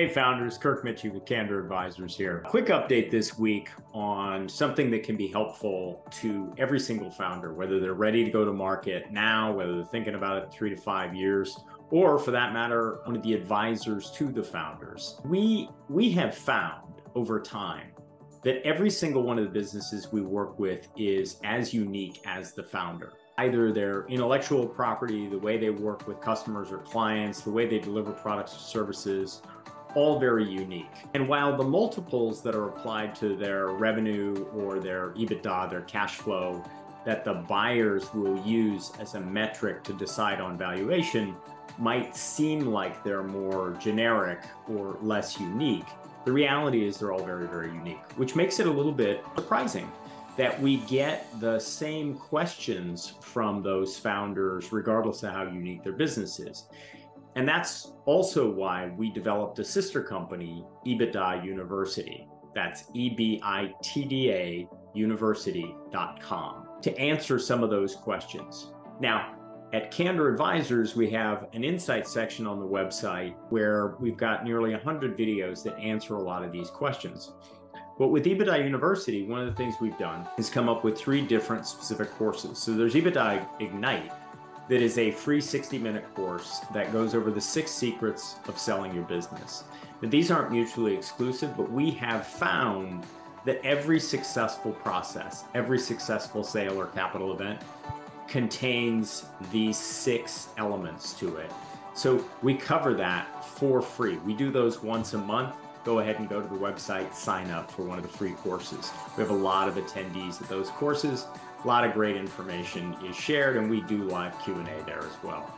Hey, founders, Kirk Mitchie with Candor Advisors here. Quick update this week on something that can be helpful to every single founder, whether they're ready to go to market now, whether they're thinking about it three to five years, or for that matter, one of the advisors to the founders. We we have found over time that every single one of the businesses we work with is as unique as the founder either their intellectual property, the way they work with customers or clients, the way they deliver products or services, all very unique. And while the multiples that are applied to their revenue or their EBITDA, their cash flow, that the buyers will use as a metric to decide on valuation might seem like they're more generic or less unique, the reality is they're all very, very unique, which makes it a little bit surprising that we get the same questions from those founders, regardless of how unique their business is. And that's also why we developed a sister company, EBITDA University. That's E B I T D A university.com to answer some of those questions. Now, at Candor Advisors, we have an insight section on the website where we've got nearly 100 videos that answer a lot of these questions. But with EBITDA University, one of the things we've done is come up with three different specific courses. So there's EBITDA Ignite, that is a free 60 minute course that goes over the six secrets of selling your business. Now, these aren't mutually exclusive, but we have found that every successful process, every successful sale or capital event contains these six elements to it. So we cover that for free. We do those once a month. Go ahead and go to the website, sign up for one of the free courses. We have a lot of attendees at those courses. A lot of great information is shared, and we do live Q&A there as well.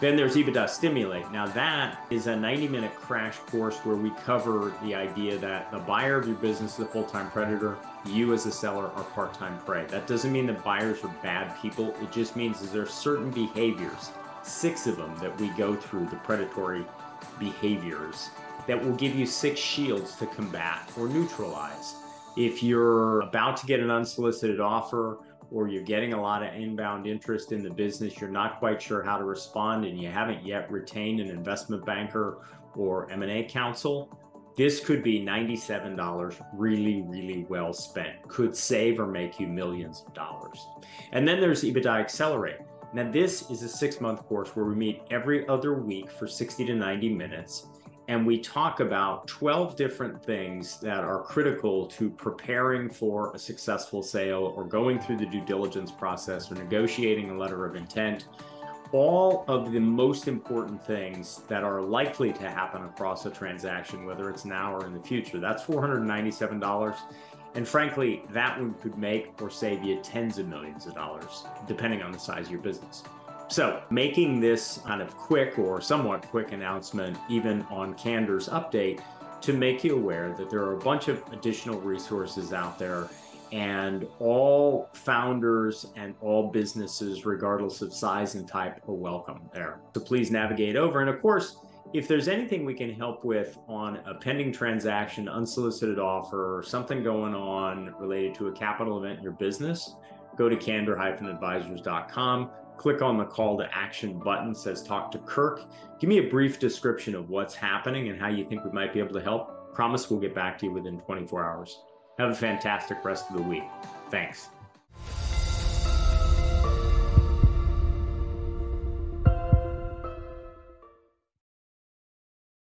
Then there's EBITDA Stimulate. Now that is a 90-minute crash course where we cover the idea that the buyer of your business is a full-time predator, you as a seller are part-time prey. That doesn't mean that buyers are bad people. It just means that there are certain behaviors, six of them that we go through, the predatory behaviors, that will give you six shields to combat or neutralize. If you're about to get an unsolicited offer or you're getting a lot of inbound interest in the business, you're not quite sure how to respond and you haven't yet retained an investment banker or M&A counsel, this could be $97 really, really well spent. Could save or make you millions of dollars. And then there's EBITDA Accelerate. Now, this is a six month course where we meet every other week for 60 to 90 minutes and we talk about 12 different things that are critical to preparing for a successful sale or going through the due diligence process or negotiating a letter of intent. All of the most important things that are likely to happen across a transaction, whether it's now or in the future. That's $497. And frankly, that one could make or save you tens of millions of dollars, depending on the size of your business. So, making this kind of quick or somewhat quick announcement, even on Candor's update, to make you aware that there are a bunch of additional resources out there, and all founders and all businesses, regardless of size and type, are welcome there. So, please navigate over. And of course, if there's anything we can help with on a pending transaction, unsolicited offer, or something going on related to a capital event in your business, go to candor-advisors.com click on the call to action button says talk to Kirk. Give me a brief description of what's happening and how you think we might be able to help. Promise we'll get back to you within 24 hours. Have a fantastic rest of the week. Thanks.